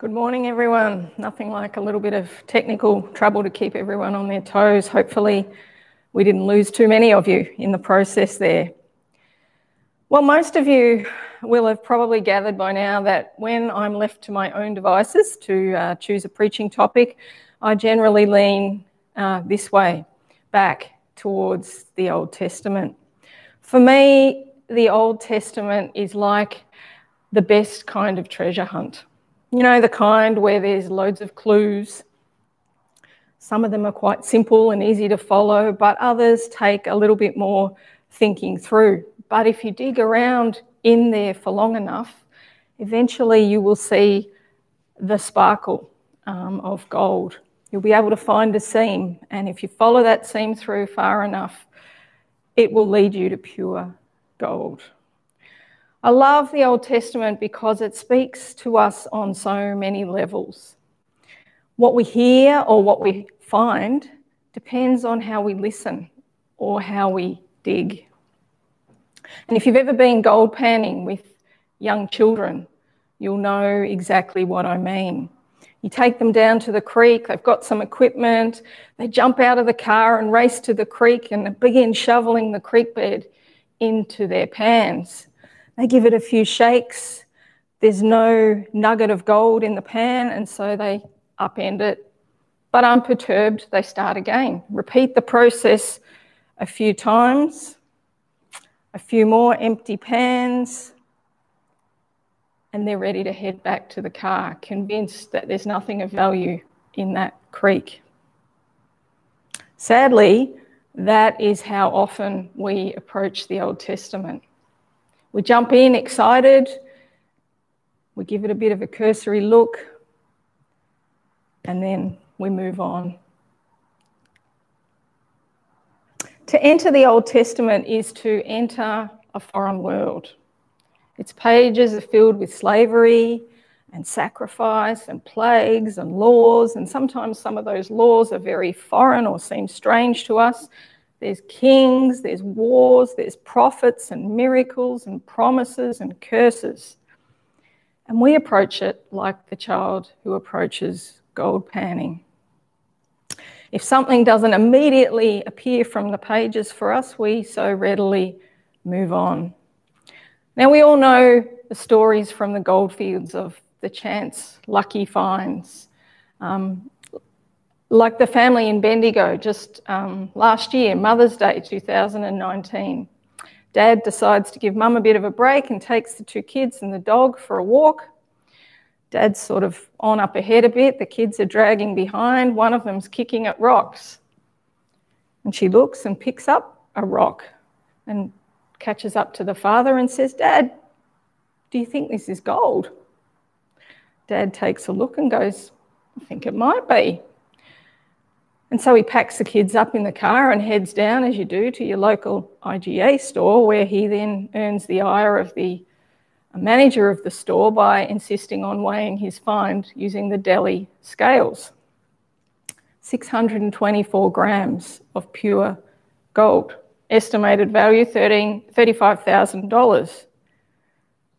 Good morning, everyone. Nothing like a little bit of technical trouble to keep everyone on their toes. Hopefully, we didn't lose too many of you in the process there. Well, most of you will have probably gathered by now that when I'm left to my own devices to uh, choose a preaching topic, I generally lean uh, this way, back towards the Old Testament. For me, the Old Testament is like the best kind of treasure hunt. You know, the kind where there's loads of clues. Some of them are quite simple and easy to follow, but others take a little bit more thinking through. But if you dig around in there for long enough, eventually you will see the sparkle um, of gold. You'll be able to find a seam, and if you follow that seam through far enough, it will lead you to pure gold. I love the Old Testament because it speaks to us on so many levels. What we hear or what we find depends on how we listen or how we dig. And if you've ever been gold panning with young children, you'll know exactly what I mean. You take them down to the creek, they've got some equipment, they jump out of the car and race to the creek and begin shoveling the creek bed into their pans. They give it a few shakes. There's no nugget of gold in the pan, and so they upend it. But unperturbed, they start again. Repeat the process a few times, a few more empty pans, and they're ready to head back to the car, convinced that there's nothing of value in that creek. Sadly, that is how often we approach the Old Testament. We jump in excited, we give it a bit of a cursory look, and then we move on. To enter the Old Testament is to enter a foreign world. Its pages are filled with slavery and sacrifice and plagues and laws, and sometimes some of those laws are very foreign or seem strange to us. There's kings, there's wars, there's prophets and miracles and promises and curses. And we approach it like the child who approaches gold panning. If something doesn't immediately appear from the pages for us, we so readily move on. Now, we all know the stories from the goldfields of the chance lucky finds. Um, like the family in Bendigo just um, last year, Mother's Day 2019. Dad decides to give mum a bit of a break and takes the two kids and the dog for a walk. Dad's sort of on up ahead a bit. The kids are dragging behind. One of them's kicking at rocks. And she looks and picks up a rock and catches up to the father and says, Dad, do you think this is gold? Dad takes a look and goes, I think it might be. And so he packs the kids up in the car and heads down, as you do, to your local IGA store, where he then earns the ire of the manager of the store by insisting on weighing his find using the deli scales. 624 grams of pure gold, estimated value $35,000.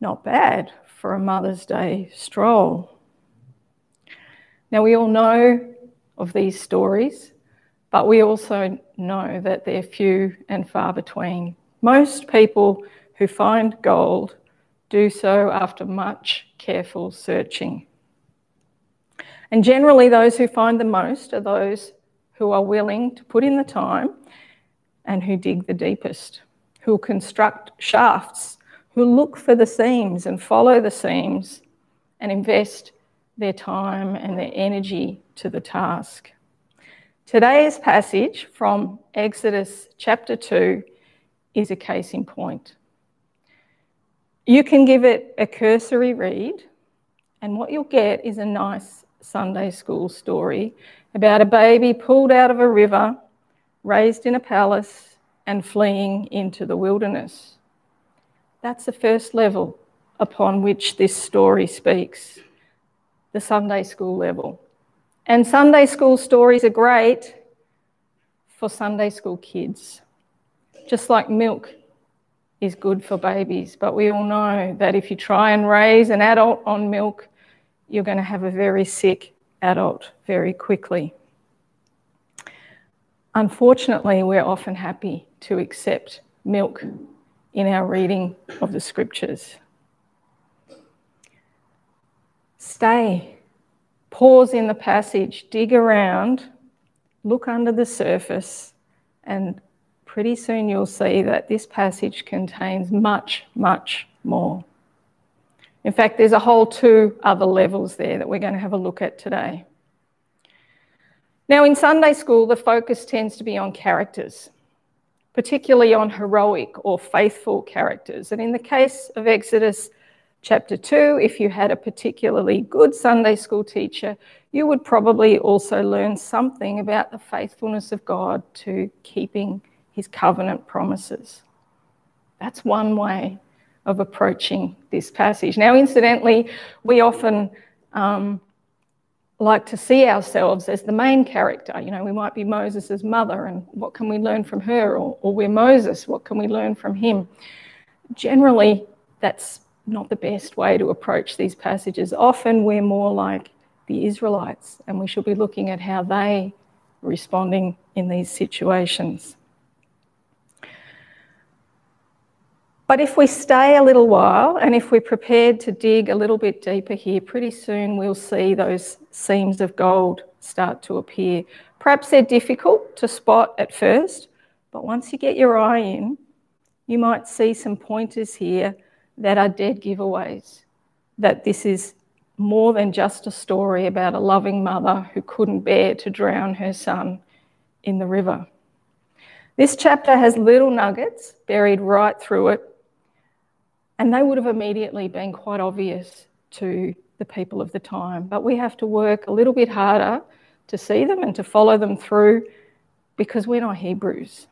Not bad for a Mother's Day stroll. Now, we all know of these stories, but we also know that they're few and far between. Most people who find gold do so after much careful searching. And generally, those who find the most are those who are willing to put in the time and who dig the deepest, who construct shafts, who look for the seams and follow the seams and invest their time and their energy to the task. Today's passage from Exodus chapter 2 is a case in point. You can give it a cursory read, and what you'll get is a nice Sunday school story about a baby pulled out of a river, raised in a palace, and fleeing into the wilderness. That's the first level upon which this story speaks the Sunday school level. And Sunday school stories are great for Sunday school kids, just like milk is good for babies. But we all know that if you try and raise an adult on milk, you're going to have a very sick adult very quickly. Unfortunately, we're often happy to accept milk in our reading of the scriptures. Stay, pause in the passage, dig around, look under the surface, and pretty soon you'll see that this passage contains much, much more. In fact, there's a whole two other levels there that we're going to have a look at today. Now, in Sunday school, the focus tends to be on characters, particularly on heroic or faithful characters. And in the case of Exodus chapter 2, if you had a particularly good Sunday school teacher, you would probably also learn something about the faithfulness of God to keeping his covenant promises. That's one way of approaching this passage. Now, incidentally, we often um, like to see ourselves as the main character. You know, we might be Moses' mother, and what can we learn from her? Or, or we're Moses, what can we learn from him? Generally, that's not the best way to approach these passages. Often we're more like the Israelites, and we should be looking at how they responding in these situations. But if we stay a little while and if we're prepared to dig a little bit deeper here, pretty soon we'll see those seams of gold start to appear. Perhaps they're difficult to spot at first, but once you get your eye in, you might see some pointers here that are dead giveaways. That this is more than just a story about a loving mother who couldn't bear to drown her son in the river. This chapter has little nuggets buried right through it and they would have immediately been quite obvious to the people of the time. But we have to work a little bit harder to see them and to follow them through because we're not Hebrews.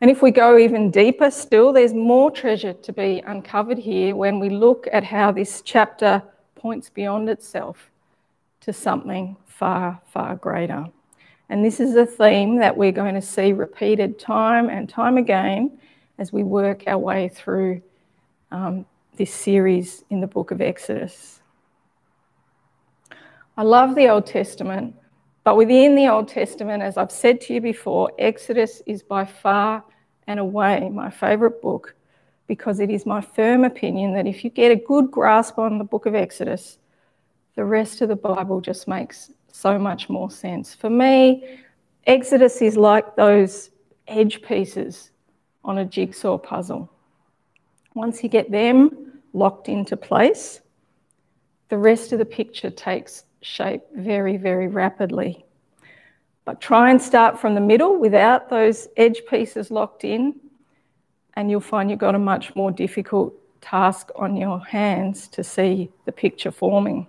And if we go even deeper still, there's more treasure to be uncovered here when we look at how this chapter points beyond itself to something far, far greater. And this is a theme that we're going to see repeated time and time again as we work our way through um, this series in the book of Exodus. I love the Old Testament, but within the Old Testament, as I've said to you before, Exodus is by far and away my favourite book because it is my firm opinion that if you get a good grasp on the book of Exodus, the rest of the Bible just makes so much more sense. For me, Exodus is like those edge pieces on a jigsaw puzzle. Once you get them locked into place, the rest of the picture takes shape very, very rapidly. But try and start from the middle without those edge pieces locked in, and you'll find you've got a much more difficult task on your hands to see the picture forming.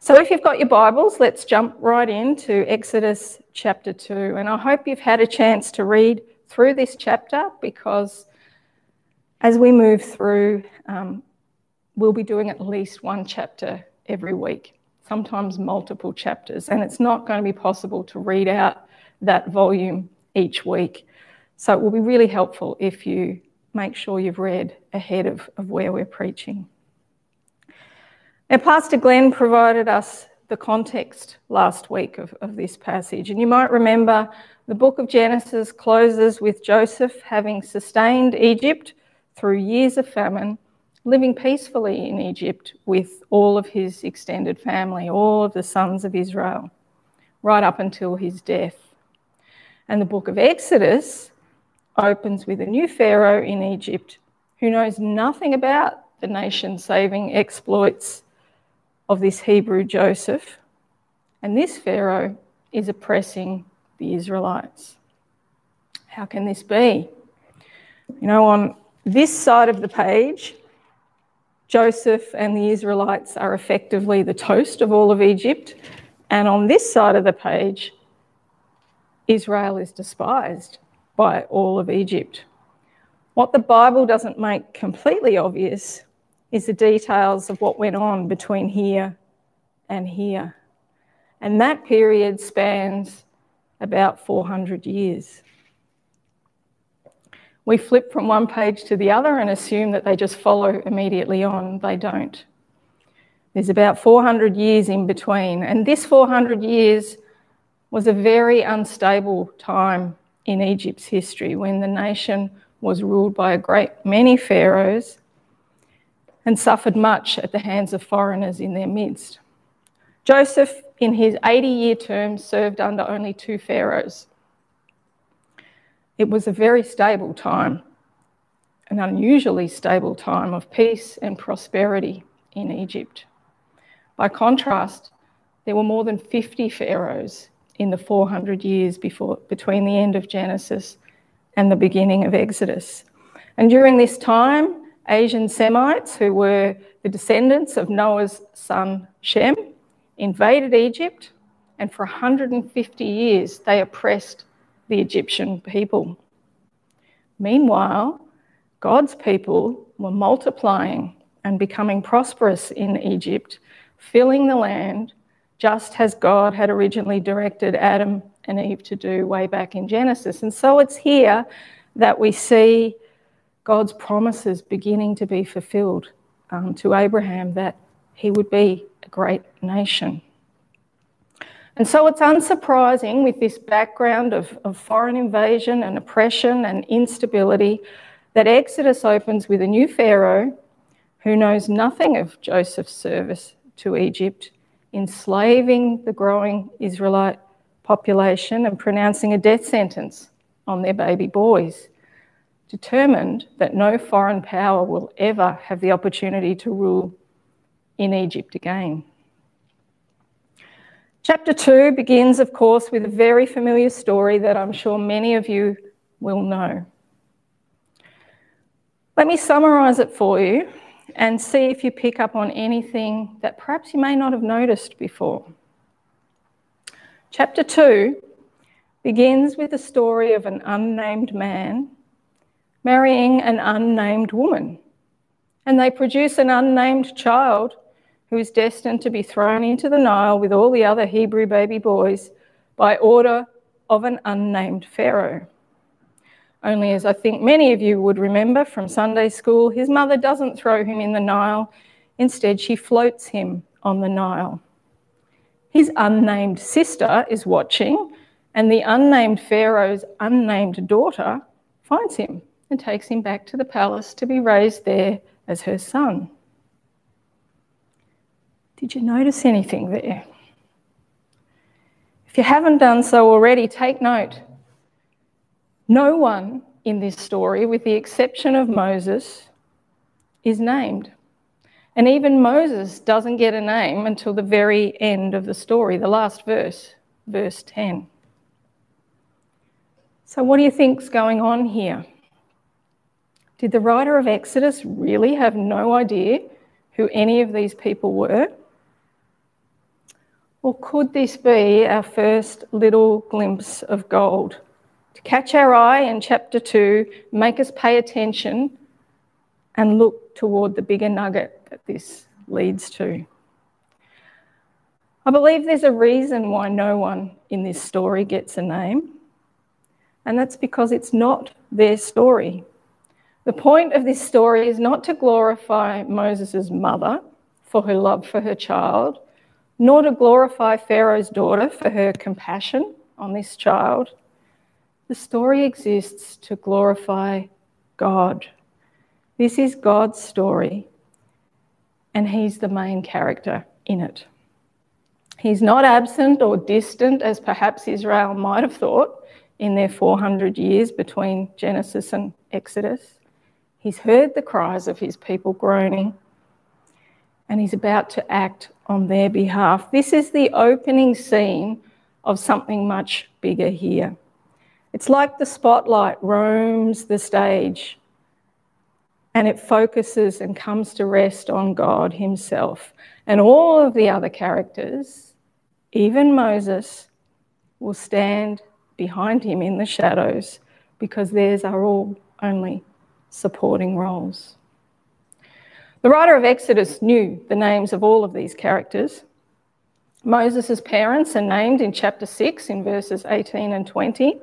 So, if you've got your Bibles, let's jump right into Exodus chapter 2. And I hope you've had a chance to read through this chapter because as we move through, um, we'll be doing at least one chapter every week, sometimes multiple chapters, and it's not going to be possible to read out that volume each week. So it will be really helpful if you make sure you've read ahead of, of where we're preaching. Now, Pastor Glenn provided us the context last week of, of this passage, and you might remember the book of Genesis closes with Joseph having sustained Egypt through years of famine, living peacefully in Egypt with all of his extended family, all of the sons of Israel, right up until his death. And the book of Exodus opens with a new Pharaoh in Egypt who knows nothing about the nation saving exploits of this Hebrew Joseph. And this Pharaoh is oppressing the Israelites. How can this be? You know, on this side of the page, Joseph and the Israelites are effectively the toast of all of Egypt. And on this side of the page, Israel is despised by all of Egypt. What the Bible doesn't make completely obvious is the details of what went on between here and here. And that period spans about 400 years. We flip from one page to the other and assume that they just follow immediately on. They don't. There's about 400 years in between, and this 400 years was a very unstable time in Egypt's history when the nation was ruled by a great many pharaohs and suffered much at the hands of foreigners in their midst. Joseph, in his 80 year term, served under only two pharaohs. It was a very stable time, an unusually stable time of peace and prosperity in Egypt. By contrast, there were more than 50 pharaohs in the 400 years before, between the end of Genesis and the beginning of Exodus. And during this time, Asian Semites, who were the descendants of Noah's son Shem, invaded Egypt, and for 150 years they oppressed the Egyptian people. Meanwhile, God's people were multiplying and becoming prosperous in Egypt, filling the land just as God had originally directed Adam and Eve to do way back in Genesis. And so it's here that we see God's promises beginning to be fulfilled um, to Abraham that he would be a great nation. And so it's unsurprising with this background of, of foreign invasion and oppression and instability that Exodus opens with a new Pharaoh who knows nothing of Joseph's service to Egypt, enslaving the growing Israelite population and pronouncing a death sentence on their baby boys determined that no foreign power will ever have the opportunity to rule in Egypt again. Chapter 2 begins, of course, with a very familiar story that I'm sure many of you will know. Let me summarise it for you and see if you pick up on anything that perhaps you may not have noticed before. Chapter 2 begins with the story of an unnamed man marrying an unnamed woman. And they produce an unnamed child who is destined to be thrown into the Nile with all the other Hebrew baby boys by order of an unnamed Pharaoh. Only, as I think many of you would remember from Sunday school, his mother doesn't throw him in the Nile. Instead, she floats him on the Nile. His unnamed sister is watching, and the unnamed Pharaoh's unnamed daughter finds him and takes him back to the palace to be raised there as her son. Did you notice anything there? If you haven't done so already, take note. No one in this story, with the exception of Moses, is named. And even Moses doesn't get a name until the very end of the story, the last verse, verse 10. So, what do you think's going on here? Did the writer of Exodus really have no idea who any of these people were? Or could this be our first little glimpse of gold? To catch our eye in chapter 2, make us pay attention and look toward the bigger nugget that this leads to. I believe there's a reason why no one in this story gets a name, and that's because it's not their story. The point of this story is not to glorify Moses' mother for her love for her child, nor to glorify Pharaoh's daughter for her compassion on this child. The story exists to glorify God. This is God's story, and He's the main character in it. He's not absent or distant, as perhaps Israel might have thought in their 400 years between Genesis and Exodus. He's heard the cries of his people groaning and he's about to act on their behalf. This is the opening scene of something much bigger here. It's like the spotlight roams the stage and it focuses and comes to rest on God Himself. And all of the other characters, even Moses, will stand behind him in the shadows because theirs are all only supporting roles. The writer of Exodus knew the names of all of these characters. Moses' parents are named in chapter 6 in verses 18 and 20,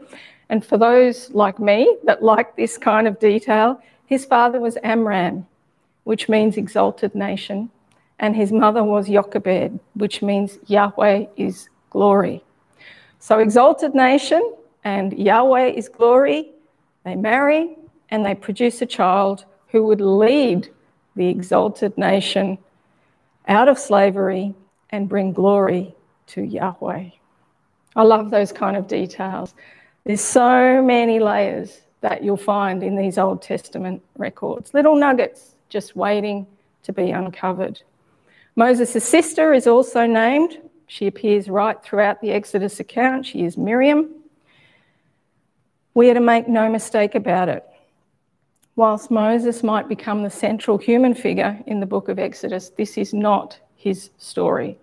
And for those like me that like this kind of detail, his father was Amram, which means exalted nation, and his mother was Jochebed, which means Yahweh is glory. So, exalted nation and Yahweh is glory, they marry and they produce a child who would lead the exalted nation out of slavery and bring glory to Yahweh. I love those kind of details. There's so many layers that you'll find in these Old Testament records, little nuggets just waiting to be uncovered. Moses' sister is also named. She appears right throughout the Exodus account. She is Miriam. We are to make no mistake about it. Whilst Moses might become the central human figure in the book of Exodus, this is not his story.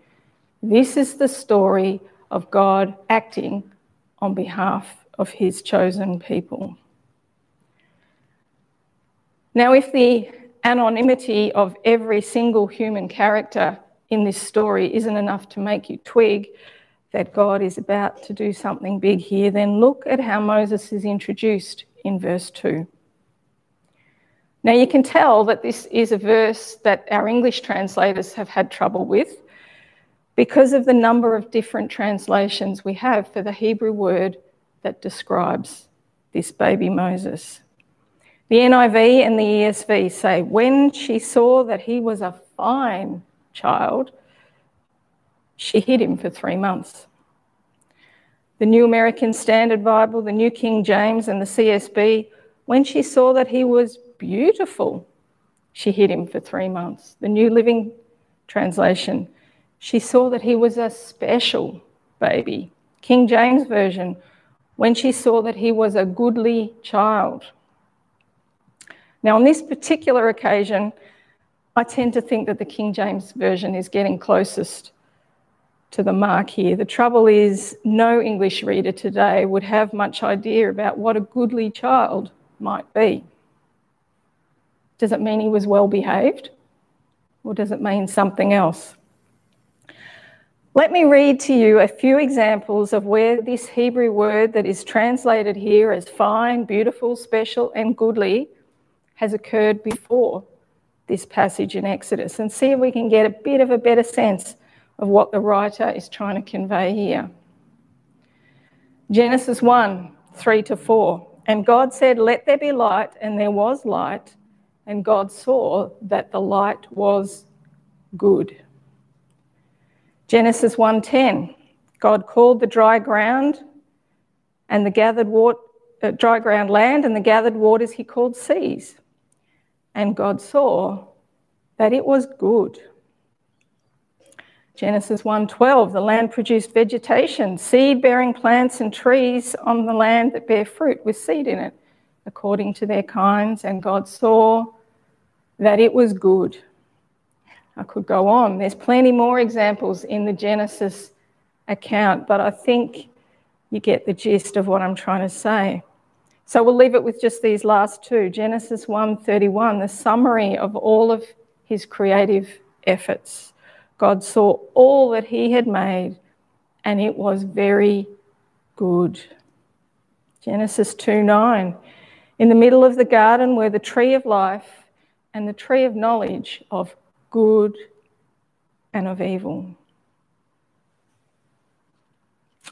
This is the story of God acting on behalf of his chosen people. Now, if the anonymity of every single human character in this story isn't enough to make you twig that God is about to do something big here, then look at how Moses is introduced in verse 2. Now, you can tell that this is a verse that our English translators have had trouble with because of the number of different translations we have for the Hebrew word that describes this baby Moses. The NIV and the ESV say, when she saw that he was a fine child, she hid him for three months. The New American Standard Bible, the New King James, and the CSB, when she saw that he was beautiful, she hid him for three months. The New Living Translation, she saw that he was a special baby. King James Version, when she saw that he was a goodly child. Now, on this particular occasion, I tend to think that the King James Version is getting closest to the mark here. The trouble is, no English reader today would have much idea about what a goodly child might be. Does it mean he was well behaved? Or does it mean something else? Let me read to you a few examples of where this Hebrew word that is translated here as fine, beautiful, special, and goodly has occurred before this passage in Exodus and see if we can get a bit of a better sense of what the writer is trying to convey here. Genesis 1 3 to 4. And God said, Let there be light, and there was light, and God saw that the light was good. Genesis 1:10 God called the dry ground and the gathered water uh, dry ground land and the gathered waters he called seas. And God saw that it was good. Genesis 1:12 the land produced vegetation seed bearing plants and trees on the land that bear fruit with seed in it according to their kinds and God saw that it was good I could go on. There's plenty more examples in the Genesis account, but I think you get the gist of what I'm trying to say. So we'll leave it with just these last two. Genesis 1:31, the summary of all of his creative efforts. God saw all that he had made and it was very good. Genesis 2:9. In the middle of the garden were the tree of life and the tree of knowledge of good and of evil.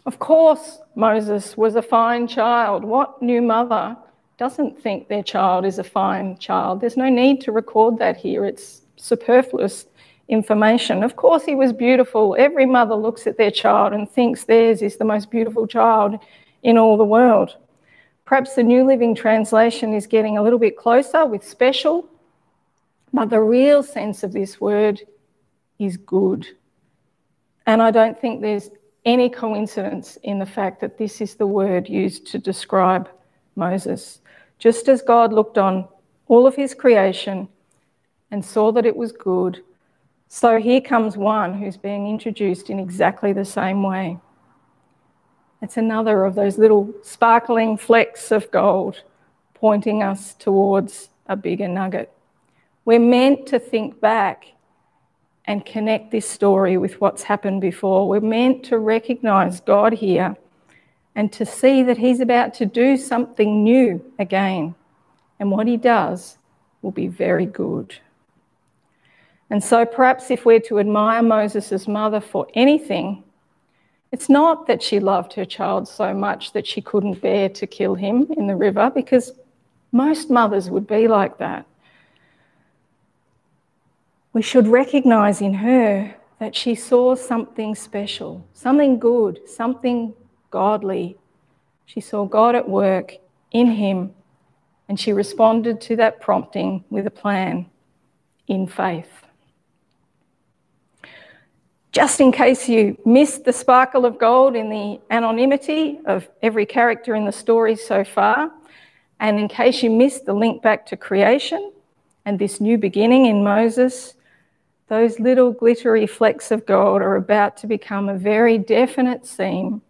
Of course, Moses was a fine child. What new mother doesn't think their child is a fine child? There's no need to record that here, it's superfluous information. Of course, he was beautiful. Every mother looks at their child and thinks theirs is the most beautiful child in all the world. Perhaps the New Living Translation is getting a little bit closer with special but the real sense of this word is good. And I don't think there's any coincidence in the fact that this is the word used to describe Moses. Just as God looked on all of his creation and saw that it was good, so here comes one who's being introduced in exactly the same way. It's another of those little sparkling flecks of gold pointing us towards a bigger nugget. We're meant to think back and connect this story with what's happened before. We're meant to recognize God here and to see that he's about to do something new again. And what he does will be very good. And so, perhaps if we're to admire Moses' mother for anything, it's not that she loved her child so much that she couldn't bear to kill him in the river, because most mothers would be like that. We should recognize in her that she saw something special, something good, something godly. She saw God at work in him, and she responded to that prompting with a plan in faith. Just in case you missed the sparkle of gold in the anonymity of every character in the story so far, and in case you missed the link back to creation and this new beginning in Moses, those little glittery flecks of gold are about to become a very definite theme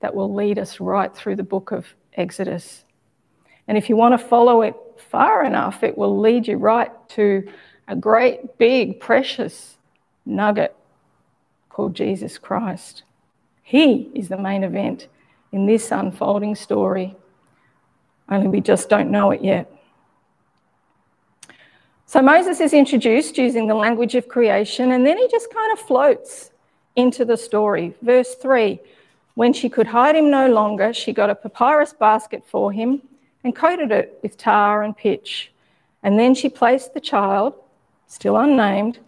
that will lead us right through the book of Exodus. And if you want to follow it far enough, it will lead you right to a great, big, precious nugget called Jesus Christ. He is the main event in this unfolding story, only we just don't know it yet. So Moses is introduced using the language of creation, and then he just kind of floats into the story. Verse 3 When she could hide him no longer, she got a papyrus basket for him and coated it with tar and pitch. And then she placed the child, still unnamed,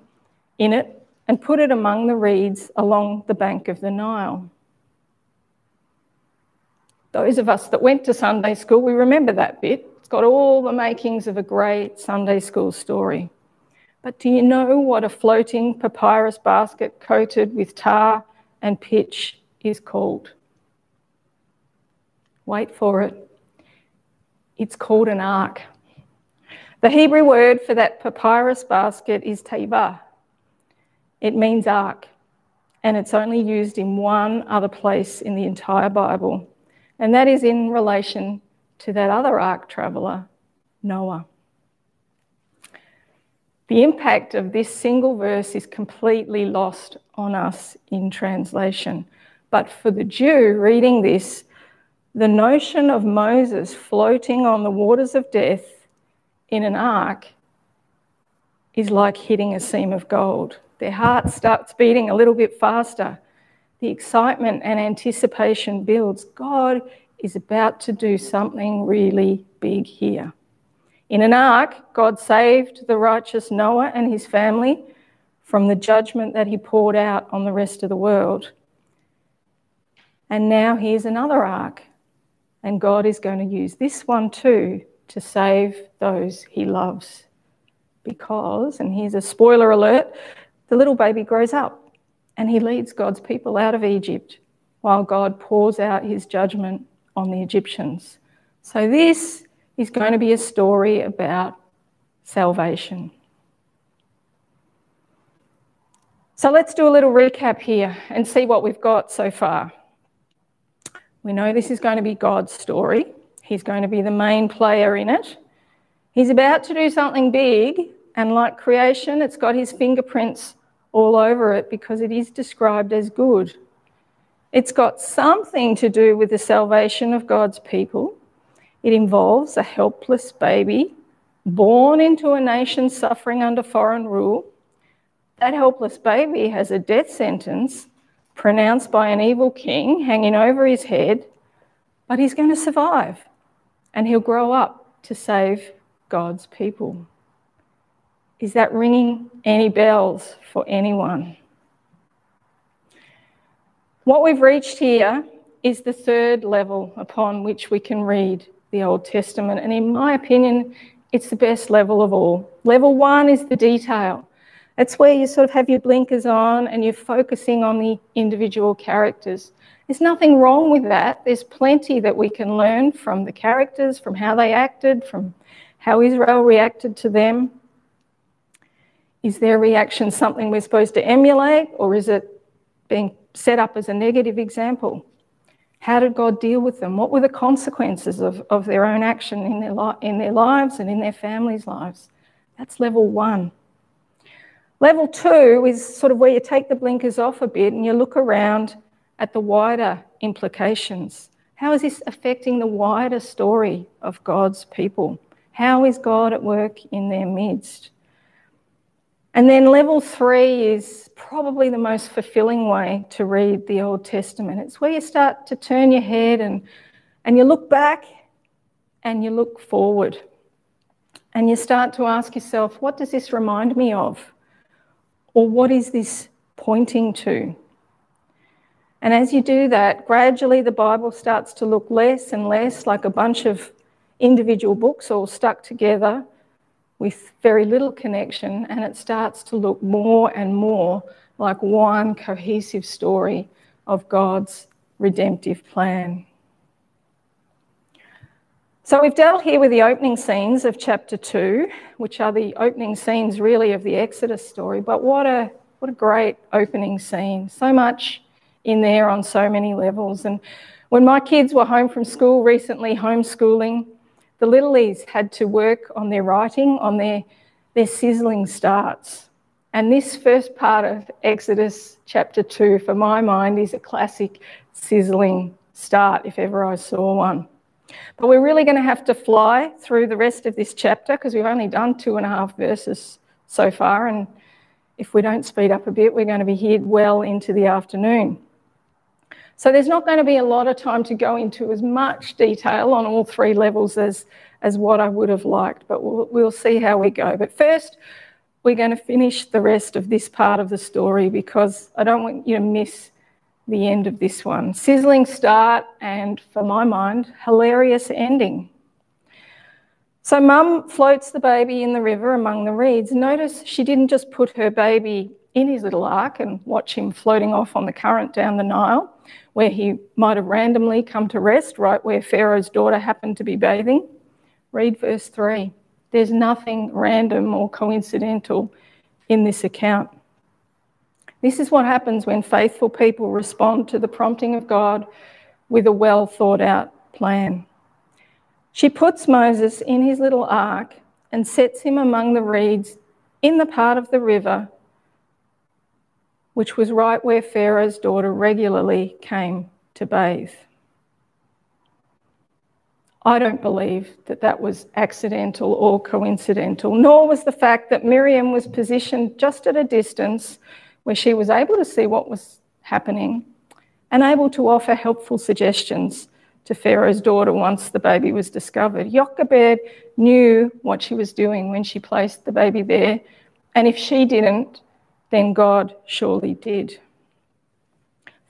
in it and put it among the reeds along the bank of the Nile. Those of us that went to Sunday school, we remember that bit. It's got all the makings of a great Sunday school story. But do you know what a floating papyrus basket coated with tar and pitch is called? Wait for it. It's called an ark. The Hebrew word for that papyrus basket is teva, it means ark, and it's only used in one other place in the entire Bible, and that is in relation to that other ark traveller, Noah. The impact of this single verse is completely lost on us in translation. But for the Jew reading this, the notion of Moses floating on the waters of death in an ark is like hitting a seam of gold. Their heart starts beating a little bit faster. The excitement and anticipation builds. God is about to do something really big here. In an ark, God saved the righteous Noah and his family from the judgment that he poured out on the rest of the world. And now here's another ark, and God is going to use this one too to save those he loves. Because, and here's a spoiler alert, the little baby grows up and he leads God's people out of Egypt while God pours out his judgment on the Egyptians. So, this is going to be a story about salvation. So, let's do a little recap here and see what we've got so far. We know this is going to be God's story, He's going to be the main player in it. He's about to do something big, and like creation, it's got His fingerprints all over it because it is described as good. It's got something to do with the salvation of God's people. It involves a helpless baby born into a nation suffering under foreign rule. That helpless baby has a death sentence pronounced by an evil king hanging over his head, but he's going to survive and he'll grow up to save God's people. Is that ringing any bells for anyone? What we've reached here is the third level upon which we can read the Old Testament, and in my opinion, it's the best level of all. Level one is the detail. It's where you sort of have your blinkers on and you're focusing on the individual characters. There's nothing wrong with that. There's plenty that we can learn from the characters, from how they acted, from how Israel reacted to them. Is their reaction something we're supposed to emulate, or is it being set up as a negative example? How did God deal with them? What were the consequences of, of their own action in their, li- in their lives and in their families' lives? That's level one. Level two is sort of where you take the blinkers off a bit and you look around at the wider implications. How is this affecting the wider story of God's people? How is God at work in their midst? And then level three is probably the most fulfilling way to read the Old Testament. It's where you start to turn your head and, and you look back and you look forward. And you start to ask yourself, what does this remind me of? Or what is this pointing to? And as you do that, gradually the Bible starts to look less and less like a bunch of individual books all stuck together with very little connection, and it starts to look more and more like one cohesive story of God's redemptive plan. So we've dealt here with the opening scenes of chapter 2, which are the opening scenes really of the Exodus story, but what a what a great opening scene. So much in there on so many levels. And when my kids were home from school recently, homeschooling, the littlies had to work on their writing, on their, their sizzling starts. And this first part of Exodus chapter 2, for my mind, is a classic sizzling start, if ever I saw one. But we're really going to have to fly through the rest of this chapter because we've only done two and a half verses so far. And if we don't speed up a bit, we're going to be here well into the afternoon. So there's not going to be a lot of time to go into as much detail on all three levels as, as what I would have liked, but we'll, we'll see how we go. But first, we're going to finish the rest of this part of the story because I don't want you to miss the end of this one. Sizzling start, and for my mind, hilarious ending. So, mum floats the baby in the river among the reeds. Notice she didn't just put her baby in his little ark and watch him floating off on the current down the Nile where he might have randomly come to rest, right where Pharaoh's daughter happened to be bathing. Read verse 3. There's nothing random or coincidental in this account. This is what happens when faithful people respond to the prompting of God with a well thought out plan. She puts Moses in his little ark and sets him among the reeds in the part of the river which was right where Pharaoh's daughter regularly came to bathe. I don't believe that that was accidental or coincidental, nor was the fact that Miriam was positioned just at a distance where she was able to see what was happening and able to offer helpful suggestions to Pharaoh's daughter once the baby was discovered. Jochebed knew what she was doing when she placed the baby there, and if she didn't, then God surely did.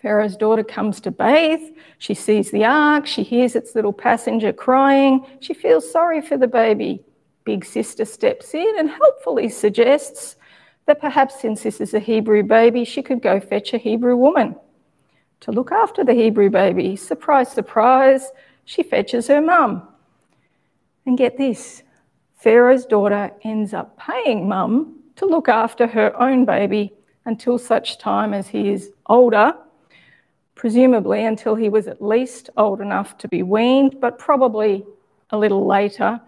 Pharaoh's daughter comes to bathe. She sees the ark. She hears its little passenger crying. She feels sorry for the baby. Big sister steps in and helpfully suggests that perhaps since this is a Hebrew baby, she could go fetch a Hebrew woman to look after the Hebrew baby. Surprise, surprise, she fetches her mum. And get this Pharaoh's daughter ends up paying mum to look after her own baby until such time as he is older, presumably until he was at least old enough to be weaned, but probably a little later,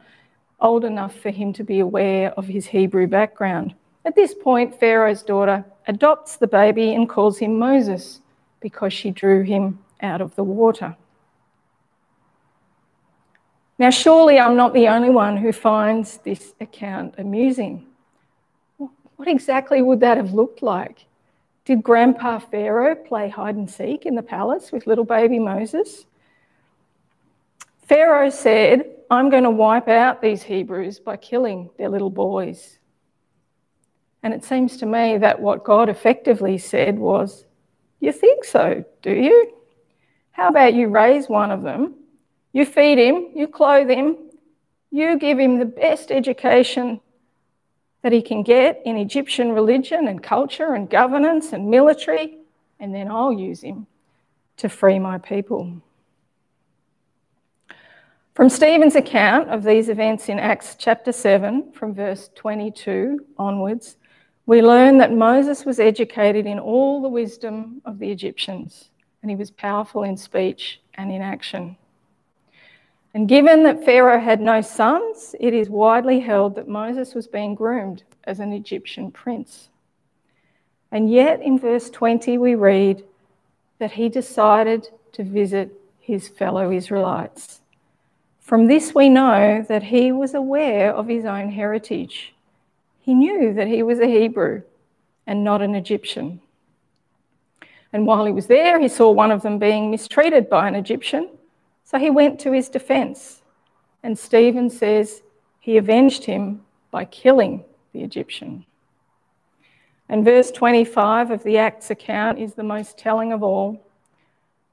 old enough for him to be aware of his Hebrew background. At this point, Pharaoh's daughter adopts the baby and calls him Moses because she drew him out of the water. Now, surely I'm not the only one who finds this account amusing. What exactly would that have looked like? Did Grandpa Pharaoh play hide and seek in the palace with little baby Moses? Pharaoh said, I'm going to wipe out these Hebrews by killing their little boys. And it seems to me that what God effectively said was, You think so, do you? How about you raise one of them? You feed him, you clothe him, you give him the best education that he can get in Egyptian religion and culture and governance and military, and then I'll use him to free my people. From Stephen's account of these events in Acts chapter 7, from verse 22 onwards, we learn that Moses was educated in all the wisdom of the Egyptians, and he was powerful in speech and in action. And given that Pharaoh had no sons, it is widely held that Moses was being groomed as an Egyptian prince. And yet in verse 20, we read that he decided to visit his fellow Israelites. From this, we know that he was aware of his own heritage. He knew that he was a Hebrew and not an Egyptian. And while he was there, he saw one of them being mistreated by an Egyptian. So he went to his defense. And Stephen says he avenged him by killing the Egyptian. And verse 25 of the Acts account is the most telling of all.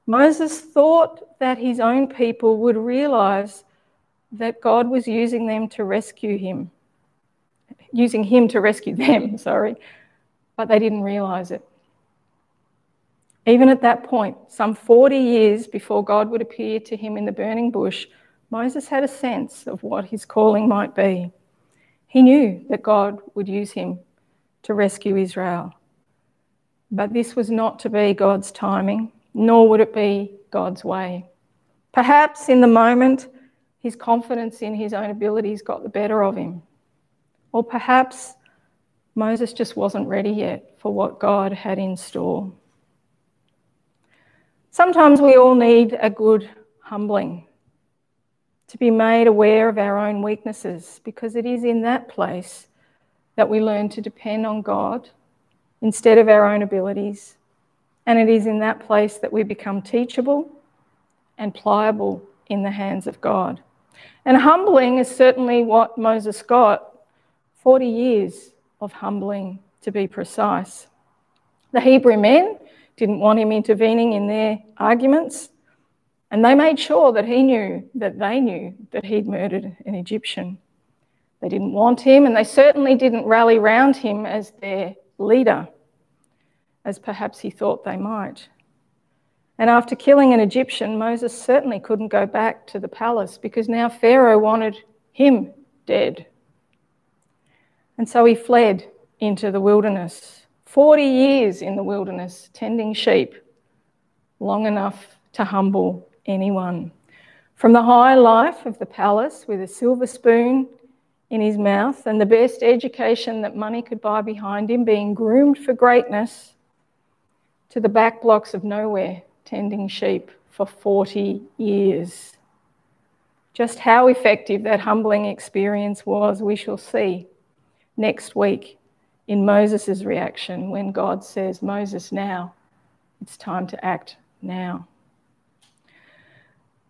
Moses thought that his own people would realize that God was using them to rescue him, using him to rescue them, sorry, but they didn't realize it. Even at that point, some 40 years before God would appear to him in the burning bush, Moses had a sense of what his calling might be. He knew that God would use him to rescue Israel. But this was not to be God's timing, nor would it be God's way. Perhaps in the moment, his confidence in his own abilities got the better of him. Or perhaps Moses just wasn't ready yet for what God had in store. Sometimes we all need a good humbling to be made aware of our own weaknesses because it is in that place that we learn to depend on God instead of our own abilities. And it is in that place that we become teachable and pliable in the hands of God. And humbling is certainly what Moses got 40 years of humbling, to be precise. The Hebrew men didn't want him intervening in their arguments, and they made sure that he knew that they knew that he'd murdered an Egyptian. They didn't want him, and they certainly didn't rally round him as their leader, as perhaps he thought they might. And after killing an Egyptian, Moses certainly couldn't go back to the palace because now Pharaoh wanted him dead. And so he fled into the wilderness 40 years in the wilderness tending sheep, long enough to humble anyone. From the high life of the palace with a silver spoon in his mouth and the best education that money could buy behind him, being groomed for greatness, to the back blocks of nowhere tending sheep for 40 years. Just how effective that humbling experience was, we shall see next week in Moses' reaction when God says, Moses, now, it's time to act now.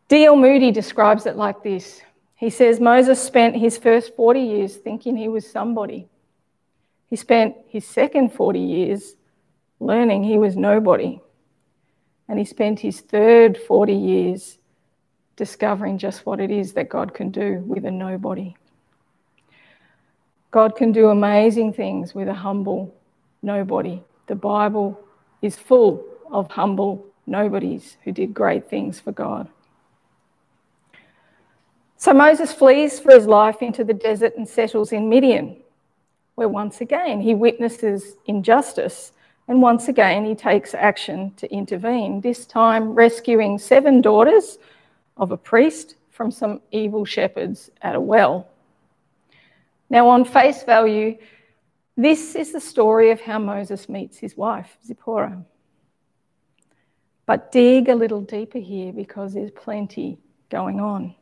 D.L. Moody describes it like this He says, Moses spent his first 40 years thinking he was somebody. He spent his second 40 years learning he was nobody. And he spent his third 40 years discovering just what it is that God can do with a nobody. God can do amazing things with a humble nobody. The Bible is full of humble nobodies who did great things for God. So Moses flees for his life into the desert and settles in Midian, where once again he witnesses injustice and once again he takes action to intervene, this time rescuing seven daughters of a priest from some evil shepherds at a well. Now, on face value, this is the story of how Moses meets his wife, Zipporah. But dig a little deeper here because there's plenty going on.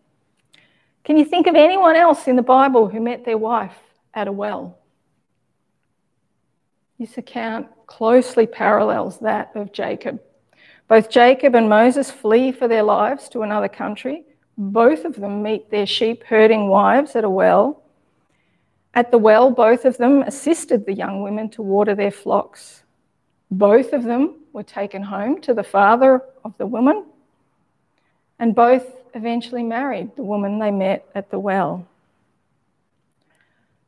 Can you think of anyone else in the Bible who met their wife at a well? This account closely parallels that of Jacob. Both Jacob and Moses flee for their lives to another country. Both of them meet their sheep herding wives at a well. At the well, both of them assisted the young women to water their flocks. Both of them were taken home to the father of the woman, and both eventually married the woman they met at the well.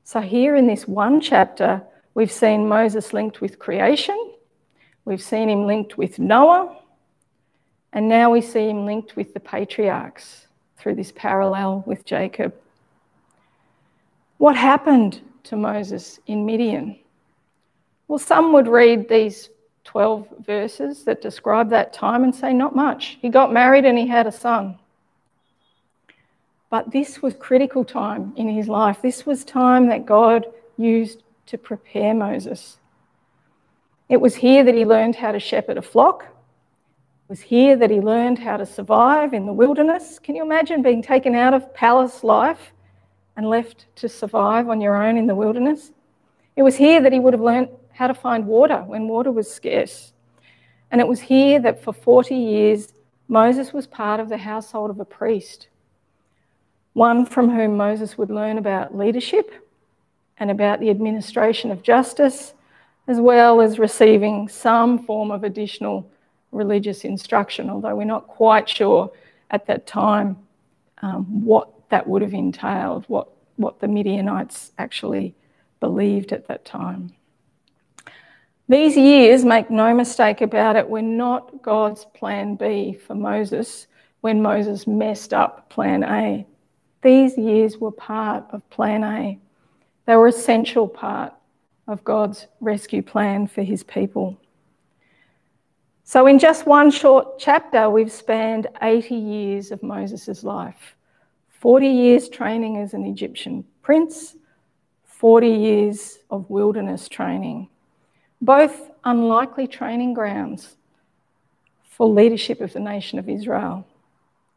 So, here in this one chapter, we've seen Moses linked with creation, we've seen him linked with Noah, and now we see him linked with the patriarchs through this parallel with Jacob. What happened to Moses in Midian? Well, some would read these 12 verses that describe that time and say, not much. He got married and he had a son. But this was critical time in his life. This was time that God used to prepare Moses. It was here that he learned how to shepherd a flock. It was here that he learned how to survive in the wilderness. Can you imagine being taken out of palace life and left to survive on your own in the wilderness? It was here that he would have learned how to find water when water was scarce. And it was here that for 40 years Moses was part of the household of a priest, one from whom Moses would learn about leadership and about the administration of justice, as well as receiving some form of additional religious instruction, although we're not quite sure at that time um, what that would have entailed, what, what the Midianites actually believed at that time. These years, make no mistake about it, were not God's plan B for Moses when Moses messed up plan A. These years were part of plan A. They were essential part of God's rescue plan for his people. So, in just one short chapter, we've spanned 80 years of Moses' life 40 years training as an Egyptian prince, 40 years of wilderness training both unlikely training grounds for leadership of the nation of Israel.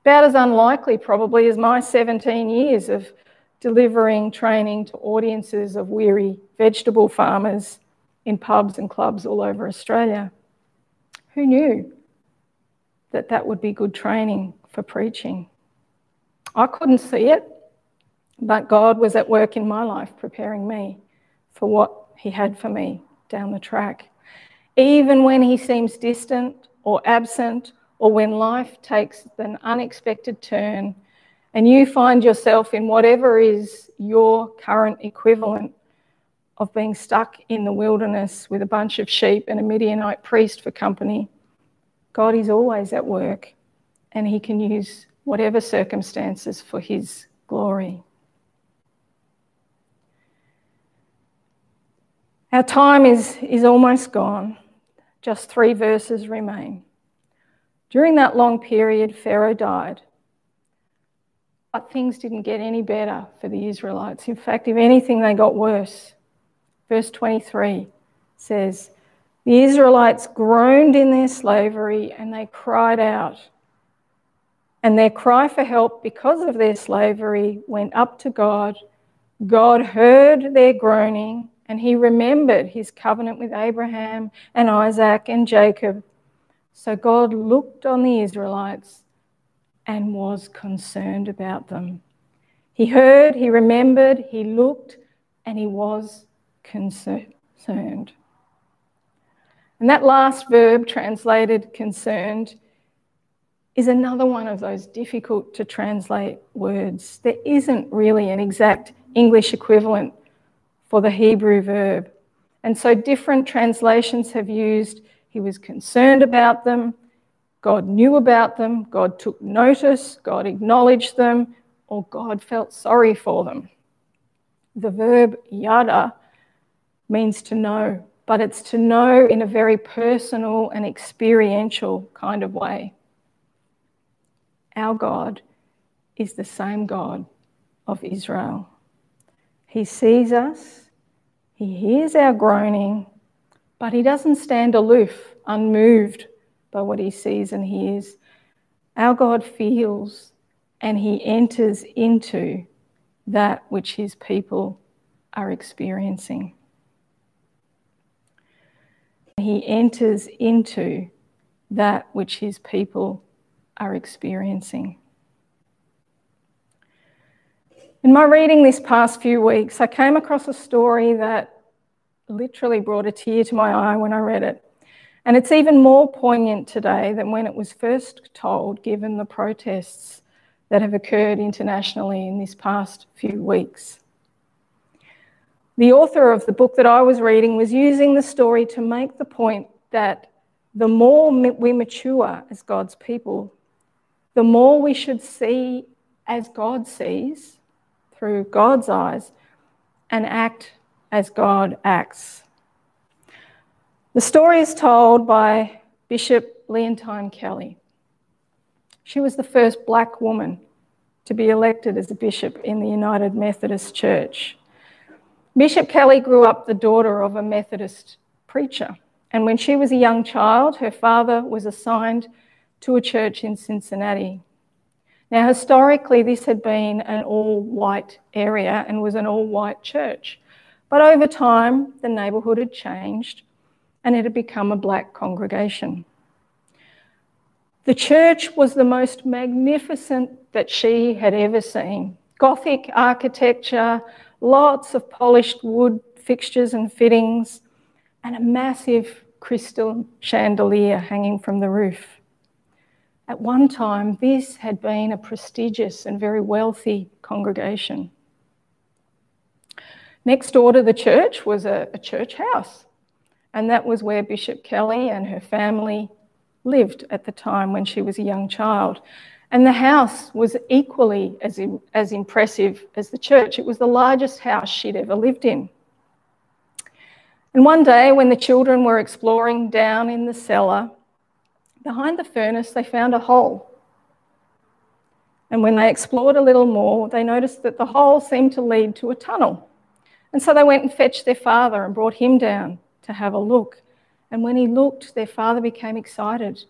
About as unlikely, probably, as my 17 years of delivering training to audiences of weary vegetable farmers in pubs and clubs all over Australia. Who knew that that would be good training for preaching? I couldn't see it, but God was at work in my life preparing me for what He had for me down the track. Even when he seems distant or absent, or when life takes an unexpected turn and you find yourself in whatever is your current equivalent of being stuck in the wilderness with a bunch of sheep and a Midianite priest for company, God is always at work and he can use whatever circumstances for his glory. Our time is, is almost gone. Just three verses remain. During that long period, Pharaoh died. But things didn't get any better for the Israelites. In fact, if anything, they got worse. Verse 23 says, The Israelites groaned in their slavery and they cried out. And their cry for help because of their slavery went up to God. God heard their groaning and he remembered his covenant with Abraham and Isaac and Jacob. So God looked on the Israelites and was concerned about them. He heard, he remembered, he looked, and he was concerned. And that last verb, translated concerned, is another one of those difficult to translate words. There isn't really an exact English equivalent for the Hebrew verb. And so different translations have used he was concerned about them, God knew about them, God took notice, God acknowledged them, or God felt sorry for them. The verb yada means to know, but it's to know in a very personal and experiential kind of way. Our God is the same God of Israel. He sees us, he hears our groaning, but he doesn't stand aloof, unmoved by what he sees and hears. Our God feels and he enters into that which his people are experiencing. He enters into that which his people are experiencing. In my reading this past few weeks, I came across a story that literally brought a tear to my eye when I read it. And it's even more poignant today than when it was first told, given the protests that have occurred internationally in this past few weeks. The author of the book that I was reading was using the story to make the point that the more we mature as God's people, the more we should see as God sees through God's eyes and act as God acts. The story is told by Bishop Leontine Kelly. She was the first black woman to be elected as a bishop in the United Methodist Church. Bishop Kelly grew up the daughter of a Methodist preacher, and when she was a young child, her father was assigned to a church in Cincinnati. Now, historically, this had been an all white area and was an all white church. But over time, the neighbourhood had changed and it had become a black congregation. The church was the most magnificent that she had ever seen. Gothic architecture, lots of polished wood fixtures and fittings, and a massive crystal chandelier hanging from the roof. At one time, this had been a prestigious and very wealthy congregation. Next door to the church was a, a church house, and that was where Bishop Kelly and her family lived at the time when she was a young child. And the house was equally as, as impressive as the church. It was the largest house she'd ever lived in. And one day, when the children were exploring down in the cellar, behind the furnace, they found a hole. And when they explored a little more, they noticed that the hole seemed to lead to a tunnel. And so they went and fetched their father and brought him down to have a look. And when he looked, their father became excited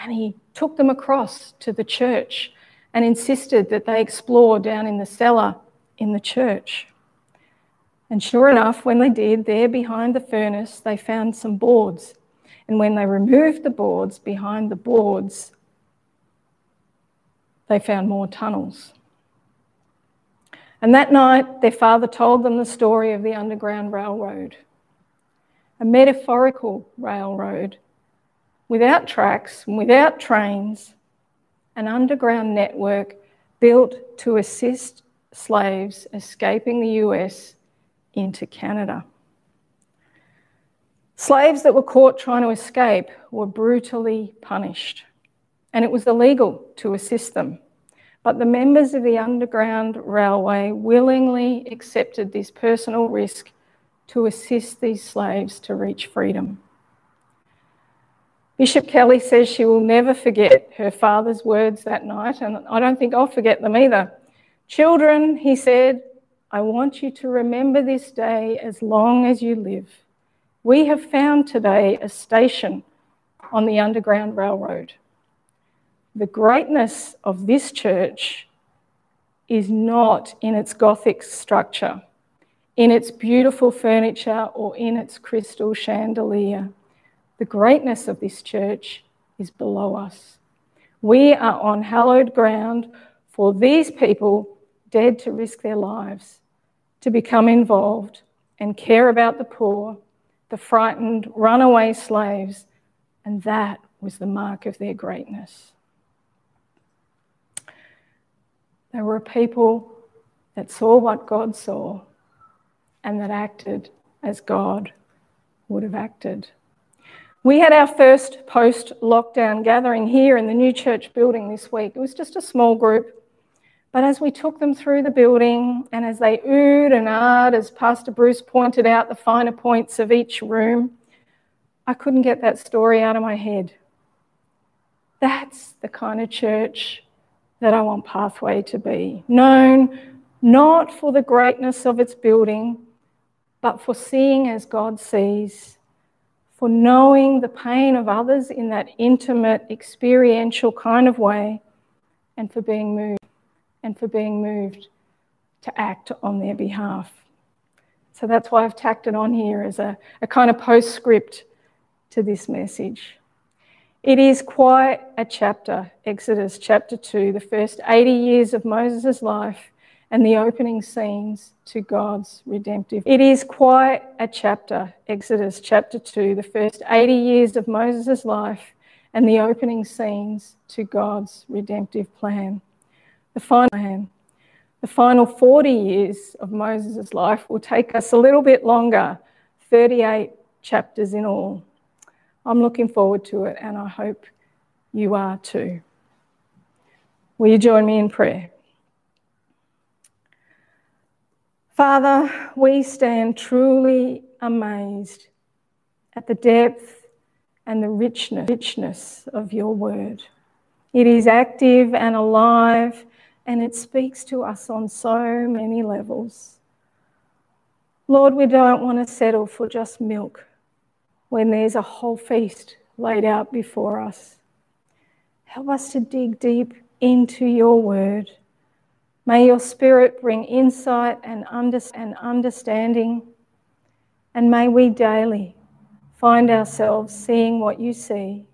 and he took them across to the church and insisted that they explore down in the cellar in the church. And sure enough, when they did, there behind the furnace, they found some boards. And when they removed the boards, behind the boards, they found more tunnels. And that night, their father told them the story of the Underground Railroad, a metaphorical railroad without tracks, and without trains, an underground network built to assist slaves escaping the US into Canada. Slaves that were caught trying to escape were brutally punished, and it was illegal to assist them. But the members of the Underground Railway willingly accepted this personal risk to assist these slaves to reach freedom. Bishop Kelly says she will never forget her father's words that night, and I don't think I'll forget them either. Children, he said, I want you to remember this day as long as you live. We have found today a station on the Underground Railroad. The greatness of this church is not in its Gothic structure, in its beautiful furniture, or in its crystal chandelier. The greatness of this church is below us. We are on hallowed ground for these people dead to risk their lives, to become involved and care about the poor, the frightened, runaway slaves, and that was the mark of their greatness. They were a people that saw what God saw and that acted as God would have acted. We had our first post lockdown gathering here in the new church building this week. It was just a small group. But as we took them through the building and as they oohed and ahed, as Pastor Bruce pointed out the finer points of each room, I couldn't get that story out of my head. That's the kind of church that I want Pathway to be. Known not for the greatness of its building, but for seeing as God sees for knowing the pain of others in that intimate, experiential kind of way, and for being moved, and for being moved to act on their behalf. So that's why I've tacked it on here as a, a kind of postscript to this message. It is quite a chapter, Exodus chapter 2, the first 80 years of Moses' life and the opening scenes to God's redemptive. It is quite a chapter, Exodus chapter 2, the first 80 years of Moses' life and the opening scenes to God's redemptive plan. The final the final 40 years of Moses' life will take us a little bit longer, 38 chapters in all. I'm looking forward to it and I hope you are too. Will you join me in prayer? Father, we stand truly amazed at the depth and the richness, richness of your word. It is active and alive, and it speaks to us on so many levels. Lord, we don't want to settle for just milk when there's a whole feast laid out before us. Help us to dig deep into your word. May your spirit bring insight and understanding, and may we daily find ourselves seeing what you see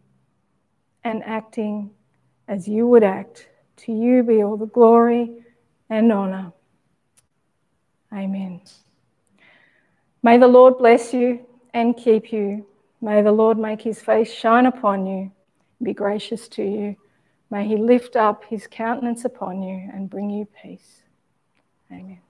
and acting as you would act. To you be all the glory and honour. Amen. May the Lord bless you and keep you. May the Lord make his face shine upon you, be gracious to you. May he lift up his countenance upon you and bring you peace. Amen.